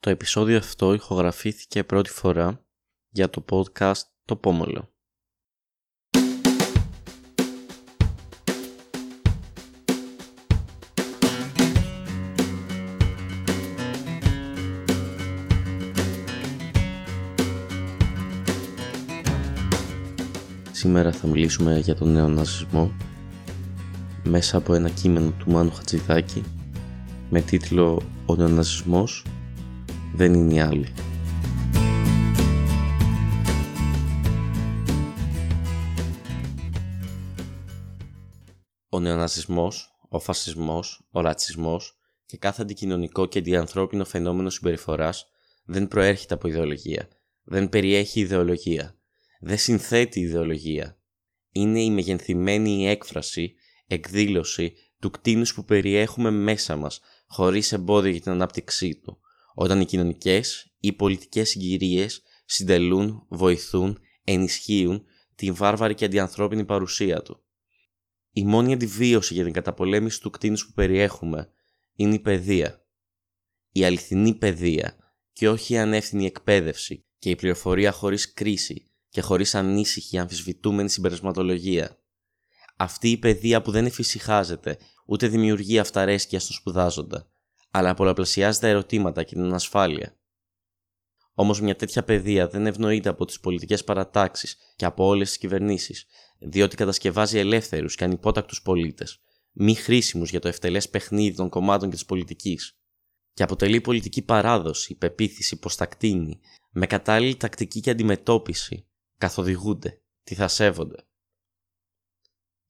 Το επεισόδιο αυτό ηχογραφήθηκε πρώτη φορά για το podcast «Το Πόμολο». Σήμερα θα μιλήσουμε για τον νεοναζισμό μέσα από ένα κείμενο του Μάνου Χατζηδάκη με τίτλο «Ο νεοναζισμός δεν είναι οι άλλοι». Ο νεοναζισμός, ο φασισμός, ο ρατσισμός και κάθε αντικοινωνικό και αντιανθρώπινο φαινόμενο συμπεριφοράς δεν προέρχεται από ιδεολογία, δεν περιέχει ιδεολογία, δεν συνθέτει ιδεολογία. Είναι η μεγενθυμένη έκφραση, εκδήλωση του κτίνους που περιέχουμε μέσα μας, χωρίς εμπόδιο για την ανάπτυξή του, όταν οι κοινωνικές ή πολιτικές συγκυρίες συντελούν, βοηθούν, ενισχύουν την βάρβαρη και αντιανθρώπινη παρουσία του. Η μόνη αντιβίωση για την καταπολέμηση του κτίνους που περιέχουμε είναι η παιδεία. Η αληθινή παιδεία και όχι η ανεύθυνη εκπαίδευση και η πληροφορία χωρίς κρίση και χωρίς ανήσυχη αμφισβητούμενη συμπερασματολογία. Αυτή η παιδεία που δεν εφησυχάζεται ούτε δημιουργεί αυταρέσκεια στον σπουδάζοντα, αλλά πολλαπλασιάζει τα ερωτήματα και την ανασφάλεια. Όμως μια τέτοια παιδεία δεν ευνοείται από τις πολιτικές παρατάξεις και από όλες τις κυβερνήσεις, διότι κατασκευάζει ελεύθερους και ανυπότακτους πολίτες, μη χρήσιμους για το ευτελές παιχνίδι των κομμάτων και της πολιτικής, και αποτελεί πολιτική παράδοση, πεποίθηση πω τα κτίνει, με κατάλληλη τακτική και αντιμετώπιση, καθοδηγούνται, τι θα σέβονται.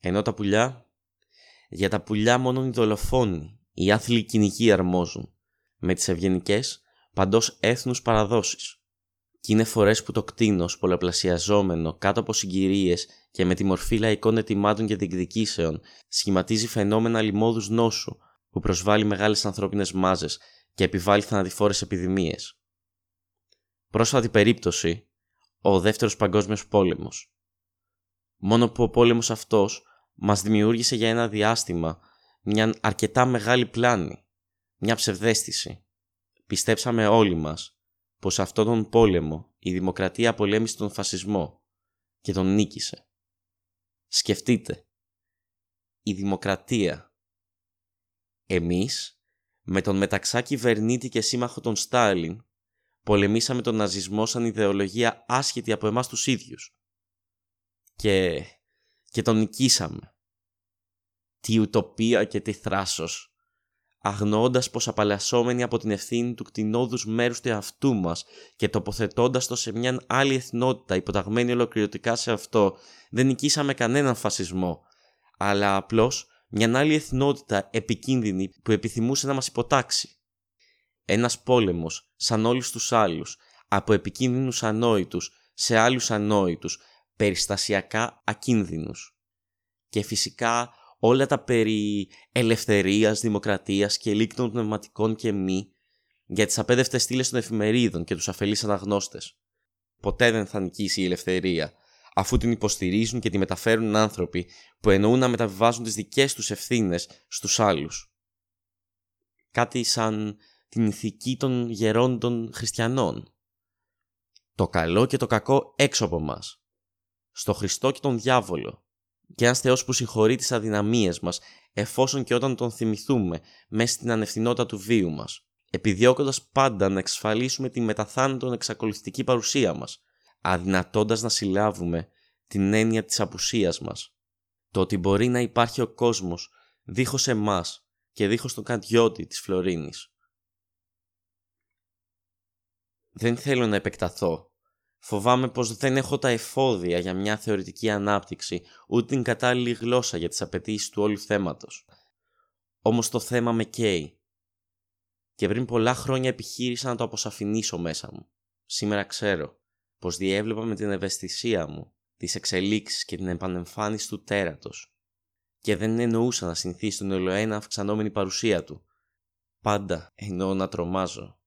Ενώ τα πουλιά, για τα πουλιά μόνο οι δολοφόνοι, οι άθλοι κυνηγοί αρμόζουν, με τις ευγενικές παντός έθνους παραδόσεις. Κι είναι φορές που το κτίνος πολλαπλασιαζόμενο κάτω από συγκυρίες και με τη μορφή λαϊκών ετοιμάτων και διεκδικήσεων σχηματίζει φαινόμενα λοιμώδους νόσου που προσβάλλει μεγάλες ανθρώπινες μάζες και επιβάλλει θανατηφόρες επιδημίες. Πρόσφατη περίπτωση, ο Δεύτερος Παγκόσμιος Πόλεμος. Μόνο που ο πόλεμος αυτός μας δημιούργησε για ένα διάστημα μια αρκετά μεγάλη πλάνη, μια ψευδέστηση. Πιστέψαμε όλοι μας πως αυτόν τον πόλεμο η δημοκρατία πολέμησε τον φασισμό και τον νίκησε. Σκεφτείτε, η δημοκρατία. Εμείς, με τον μεταξά κυβερνήτη και σύμμαχο τον Στάλιν, πολεμήσαμε τον ναζισμό σαν ιδεολογία άσχετη από εμάς τους ίδιους. Και... και τον νικήσαμε τι ουτοπία και τι θράσος, αγνοώντας πως απαλλασσόμενοι από την ευθύνη του κτηνόδους μέρους του εαυτού μας και τοποθετώντας το σε μια άλλη εθνότητα υποταγμένη ολοκληρωτικά σε αυτό, δεν νικήσαμε κανέναν φασισμό, αλλά απλώς μια άλλη εθνότητα επικίνδυνη που επιθυμούσε να μας υποτάξει. Ένας πόλεμος, σαν όλους τους άλλους, από επικίνδυνους ανόητους σε άλλους ανόητους, περιστασιακά ακίνδυνους. Και φυσικά όλα τα περί ελευθερίας, δημοκρατίας και λύκτων πνευματικών και μη για τις απέδευτες στήλες των εφημερίδων και τους αφελείς αναγνώστες. Ποτέ δεν θα νικήσει η ελευθερία, αφού την υποστηρίζουν και τη μεταφέρουν άνθρωποι που εννοούν να μεταβιβάζουν τις δικές τους ευθύνες στους άλλους. Κάτι σαν την ηθική των γερών των χριστιανών. Το καλό και το κακό έξω από μας. Στο Χριστό και τον διάβολο και ένας Θεός που συγχωρεί τις αδυναμίες μας, εφόσον και όταν τον θυμηθούμε μέσα στην ανευθυνότητα του βίου μας, επιδιώκοντας πάντα να εξασφαλίσουμε τη μεταθάνατον εξακολουθητική παρουσία μας, αδυνατώντας να συλλάβουμε την έννοια της απουσίας μας. Το ότι μπορεί να υπάρχει ο κόσμος δίχως εμάς και δίχως τον καντιώτη της Φλωρίνης. Δεν θέλω να επεκταθώ Φοβάμαι πως δεν έχω τα εφόδια για μια θεωρητική ανάπτυξη, ούτε την κατάλληλη γλώσσα για τις απαιτήσεις του όλου θέματος. Όμως το θέμα με καίει. Και πριν πολλά χρόνια επιχείρησα να το αποσαφηνίσω μέσα μου. Σήμερα ξέρω πως διέβλεπα με την ευαισθησία μου τις εξελίξεις και την επανεμφάνιση του τέρατος και δεν εννοούσα να συνηθίσει τον ολοένα αυξανόμενη παρουσία του. Πάντα εννοώ να τρομάζω.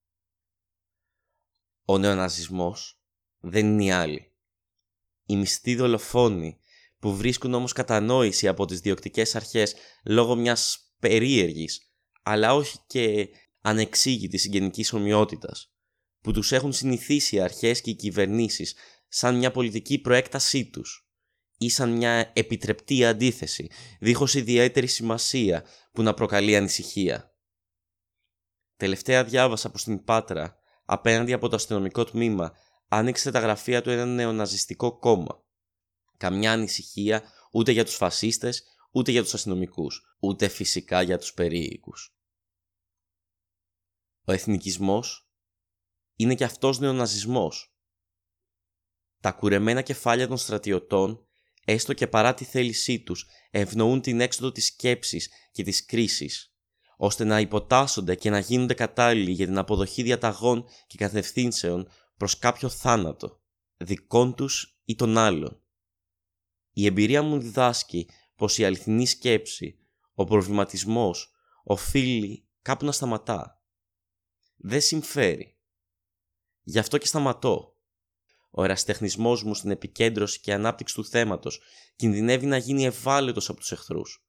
Ο νεοναζισμός δεν είναι οι άλλοι. Οι μισθοί δολοφόνοι που βρίσκουν όμως κατανόηση από τις διοκτικές αρχές λόγω μιας περίεργης αλλά όχι και ανεξήγητης συγγενικής ομοιότητας, που τους έχουν συνηθίσει οι αρχές και οι κυβερνήσεις σαν μια πολιτική προέκτασή τους ή σαν μια επιτρεπτή αντίθεση, δίχως ιδιαίτερη σημασία που να προκαλεί ανησυχία. Τελευταία διάβασα πως στην Πάτρα, απέναντι από το αστυνομικό τμήμα, άνοιξε τα γραφεία του ένα νεοναζιστικό κόμμα. Καμιά ανησυχία ούτε για τους φασίστες, ούτε για τους αστυνομικούς, ούτε φυσικά για τους περίοικους. Ο εθνικισμός είναι και αυτός νεοναζισμός. Τα κουρεμένα κεφάλια των στρατιωτών, έστω και παρά τη θέλησή τους, ευνοούν την έξοδο της σκέψης και της κρίσης, ώστε να υποτάσσονται και να γίνονται κατάλληλοι για την αποδοχή διαταγών και κατευθύνσεων προς κάποιο θάνατο, δικών τους ή των άλλων. Η εμπειρία μου διδάσκει πως η αληθινή σκέψη, ο προβληματισμός, οφείλει κάπου να σταματά. Δεν συμφέρει. Γι' αυτό και σταματώ. Ο εραστεχνισμός μου στην επικέντρωση και ανάπτυξη του θέματος κινδυνεύει να γίνει ευάλωτος από τους εχθρούς.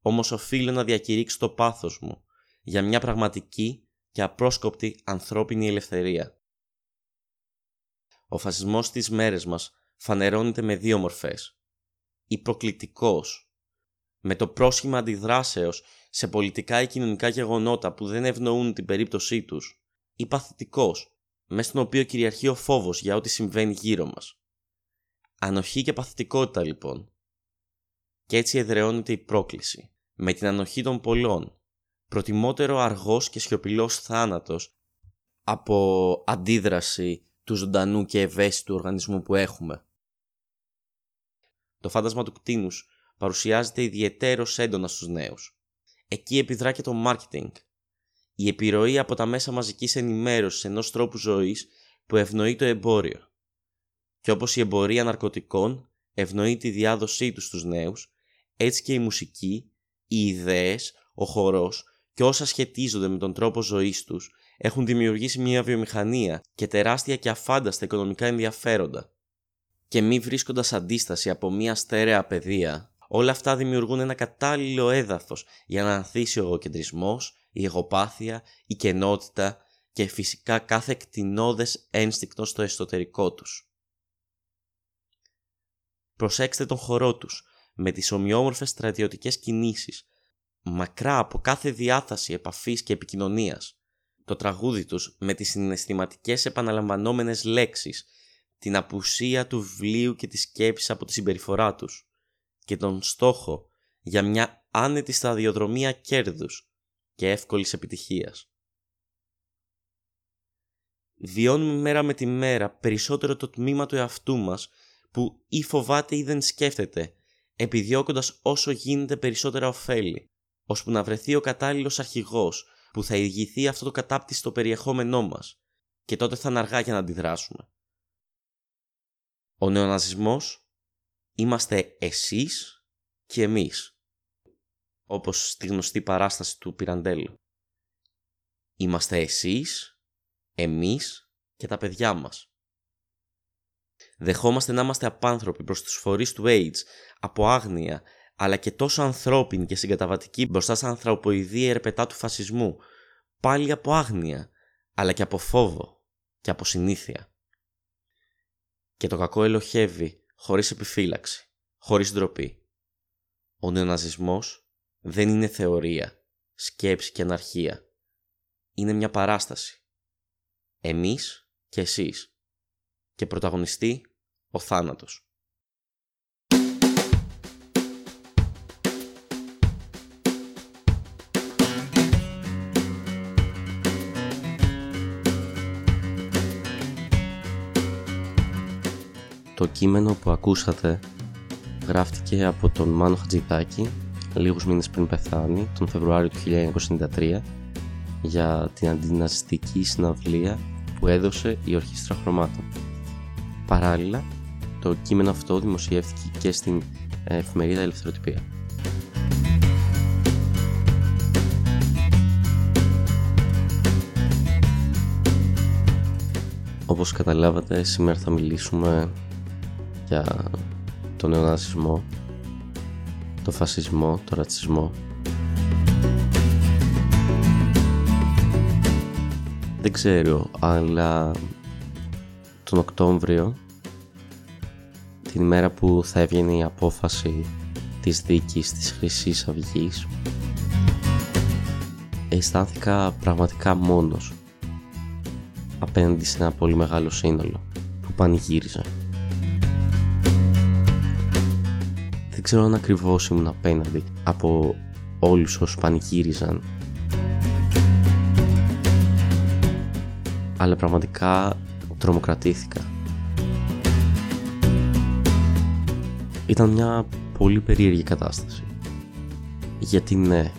Όμως οφείλω να διακηρύξω το πάθος μου για μια πραγματική και απρόσκοπτη ανθρώπινη ελευθερία. Ο φασισμός στις μέρες μας φανερώνεται με δύο μορφές. Ή προκλητικός, με το πρόσχημα αντιδράσεως σε πολιτικά ή κοινωνικά γεγονότα που δεν ευνοούν την περίπτωσή τους, ή παθητικός, μέσα στον οποίο κυριαρχεί ο φόβος για ό,τι συμβαίνει γύρω μας. Ανοχή και παθητικότητα λοιπόν. Και έτσι εδραιώνεται η πρόκληση, με την ανοχή των πολλών, προτιμότερο αργός και σιωπηλός θάνατος από αντίδραση του ζωντανού και ευαίσθητου οργανισμού που έχουμε. Το φάντασμα του κτίνους παρουσιάζεται ιδιαιτέρως έντονα στους νέους. Εκεί επιδρά και το marketing. Η επιρροή από τα μέσα μαζικής ενημέρωσης ενός τρόπου ζωής που ευνοεί το εμπόριο. Και όπως η εμπορία ναρκωτικών ευνοεί τη διάδοσή τους στους νέους, έτσι και η μουσική, οι ιδέες, ο χορός και όσα σχετίζονται με τον τρόπο ζωής τους έχουν δημιουργήσει μια βιομηχανία και τεράστια και αφάνταστα οικονομικά ενδιαφέροντα. Και μη βρίσκοντας αντίσταση από μια στέρεα παιδεία, όλα αυτά δημιουργούν ένα κατάλληλο έδαφος για να ανθίσει ο εγωκεντρισμός, η εγωπάθεια, η κενότητα και φυσικά κάθε κτηνώδες ένστικτο στο εσωτερικό τους. Προσέξτε τον χορό τους με τις ομοιόμορφες στρατιωτικές κινήσεις, μακρά από κάθε διάθεση επαφής και επικοινωνίας το τραγούδι τους με τις συναισθηματικές επαναλαμβανόμενες λέξεις, την απουσία του βιβλίου και της σκέψης από τη συμπεριφορά τους και τον στόχο για μια άνετη σταδιοδρομία κέρδους και εύκολης επιτυχίας. Βιώνουμε μέρα με τη μέρα περισσότερο το τμήμα του εαυτού μας που ή φοβάται ή δεν σκέφτεται, επιδιώκοντας όσο γίνεται περισσότερα ωφέλη, ώσπου να βρεθεί ο κατάλληλος αρχηγός που θα ηγηθεί αυτό το κατάπτυστο περιεχόμενό μας και τότε θα είναι αργά για να αντιδράσουμε. Ο νεοναζισμός είμαστε εσείς και εμείς, όπως στη γνωστή παράσταση του Πυραντέλου. Είμαστε εσείς, εμείς και τα παιδιά μας. Δεχόμαστε να είμαστε απάνθρωποι προς τους φορείς του AIDS από άγνοια αλλά και τόσο ανθρώπινη και συγκαταβατική μπροστά στα ανθρωποειδή ερπετά του φασισμού, πάλι από άγνοια, αλλά και από φόβο και από συνήθεια. Και το κακό ελοχεύει χωρίς επιφύλαξη, χωρίς ντροπή. Ο νεοναζισμός δεν είναι θεωρία, σκέψη και αναρχία. Είναι μια παράσταση. Εμείς και εσείς. Και πρωταγωνιστή ο θάνατος. Το κείμενο που ακούσατε γράφτηκε από τον Μάνο Χατζητάκη λίγους μήνες πριν πεθάνει, τον Φεβρουάριο του 1993 για την αντιναζιστική συναυλία που έδωσε η Ορχήστρα Χρωμάτων. Παράλληλα, το κείμενο αυτό δημοσιεύτηκε και στην εφημερίδα Ελευθεροτυπία. Όπως καταλάβατε, σήμερα θα μιλήσουμε για τον νεοναζισμό, το φασισμό, το ρατσισμό. Δεν ξέρω, αλλά τον Οκτώβριο, την ημέρα που θα έβγαινε η απόφαση της δίκης της χρυσής αυγής, αισθάνθηκα πραγματικά μόνος απέναντι σε ένα πολύ μεγάλο σύνολο που πανηγύριζε. Ξέρω αν ακριβώς ήμουν απέναντι από όλους όσους πανηγύριζαν αλλά πραγματικά τρομοκρατήθηκα. Ήταν μια πολύ περίεργη κατάσταση. Γιατί ναι,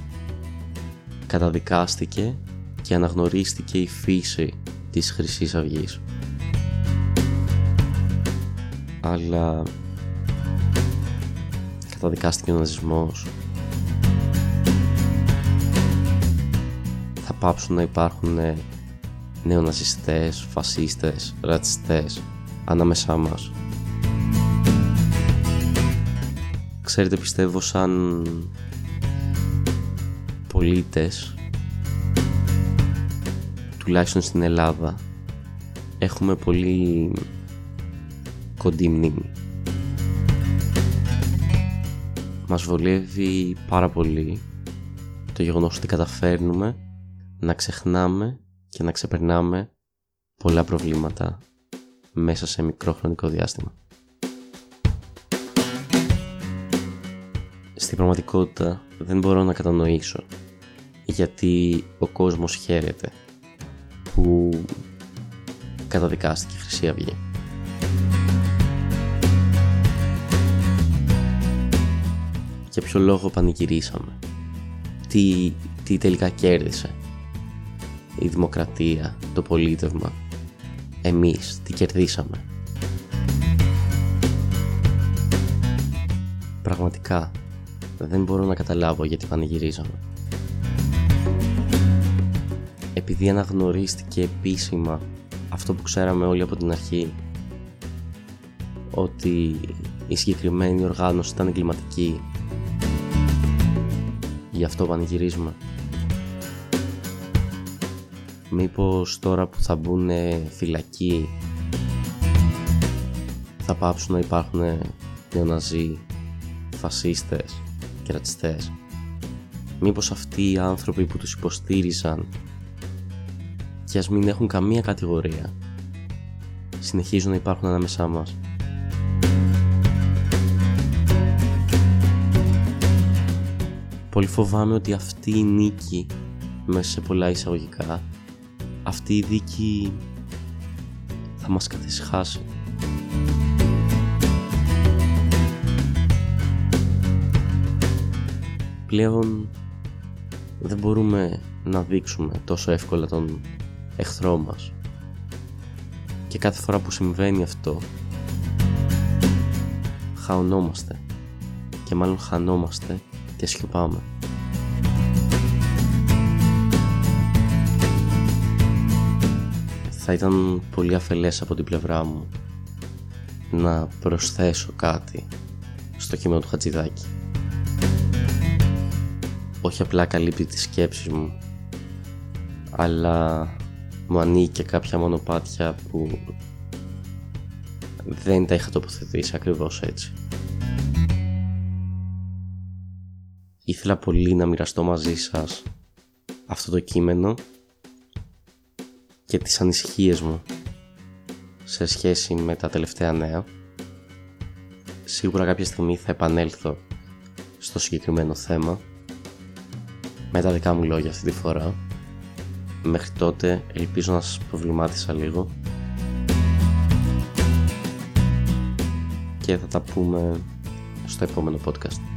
καταδικάστηκε και αναγνωρίστηκε η φύση της χρυσής αυγής. Αλλά καταδικάστηκε ο ναζισμός. Θα πάψουν να υπάρχουν νεοναζιστές, φασίστες, ρατσιστές ανάμεσά μας. Ξέρετε πιστεύω σαν πολίτες τουλάχιστον στην Ελλάδα έχουμε πολύ κοντή μνήμη. Μας βολεύει πάρα πολύ το γεγονός ότι καταφέρνουμε να ξεχνάμε και να ξεπερνάμε πολλά προβλήματα μέσα σε μικρό χρονικό διάστημα. Στην πραγματικότητα δεν μπορώ να κατανοήσω γιατί ο κόσμος χαίρεται που καταδικάστηκε η Χρυσή Αυγή. Ποιο λόγο πανηγυρίσαμε. Τι, τι τελικά κέρδισε η δημοκρατία, το πολίτευμα. Εμείς τι κερδίσαμε. Πραγματικά δεν μπορώ να καταλάβω γιατί πανηγυρίζαμε. Επειδή αναγνωρίστηκε επίσημα αυτό που ξέραμε όλοι από την αρχή ότι η συγκεκριμένη οργάνωση ήταν εγκληματική γι' αυτό πανηγυρίζουμε. Μήπως τώρα που θα μπουν φυλακοί θα πάψουν να υπάρχουν νεοναζί, φασίστες και ρατσιστές; Μήπως αυτοί οι άνθρωποι που τους υποστήριζαν και ας μην έχουν καμία κατηγορία συνεχίζουν να υπάρχουν ανάμεσά μας; Πολύ φοβάμαι ότι αυτή η νίκη μέσα σε πολλά εισαγωγικά αυτή η δίκη θα μας καθισχάσει. Πλέον δεν μπορούμε να δείξουμε τόσο εύκολα τον εχθρό μας. Και κάθε φορά που συμβαίνει αυτό, χαονόμαστε και μάλλον χανόμαστε και σιωπάμε. θα ήταν πολύ αφελές από την πλευρά μου να προσθέσω κάτι στο κείμενο του Χατζηδάκη. Όχι απλά καλύπτει τις σκέψεις μου, αλλά μου ανοίγει και κάποια μονοπάτια που δεν τα είχα τοποθετήσει ακριβώς έτσι. Ήθελα πολύ να μοιραστώ μαζί σας αυτό το κείμενο και τις ανησυχίες μου σε σχέση με τα τελευταία νέα. Σίγουρα κάποια στιγμή θα επανέλθω στο συγκεκριμένο θέμα με τα δικά μου λόγια αυτή τη φορά. Μέχρι τότε ελπίζω να σας προβλημάτισα λίγο και θα τα πούμε στο επόμενο podcast.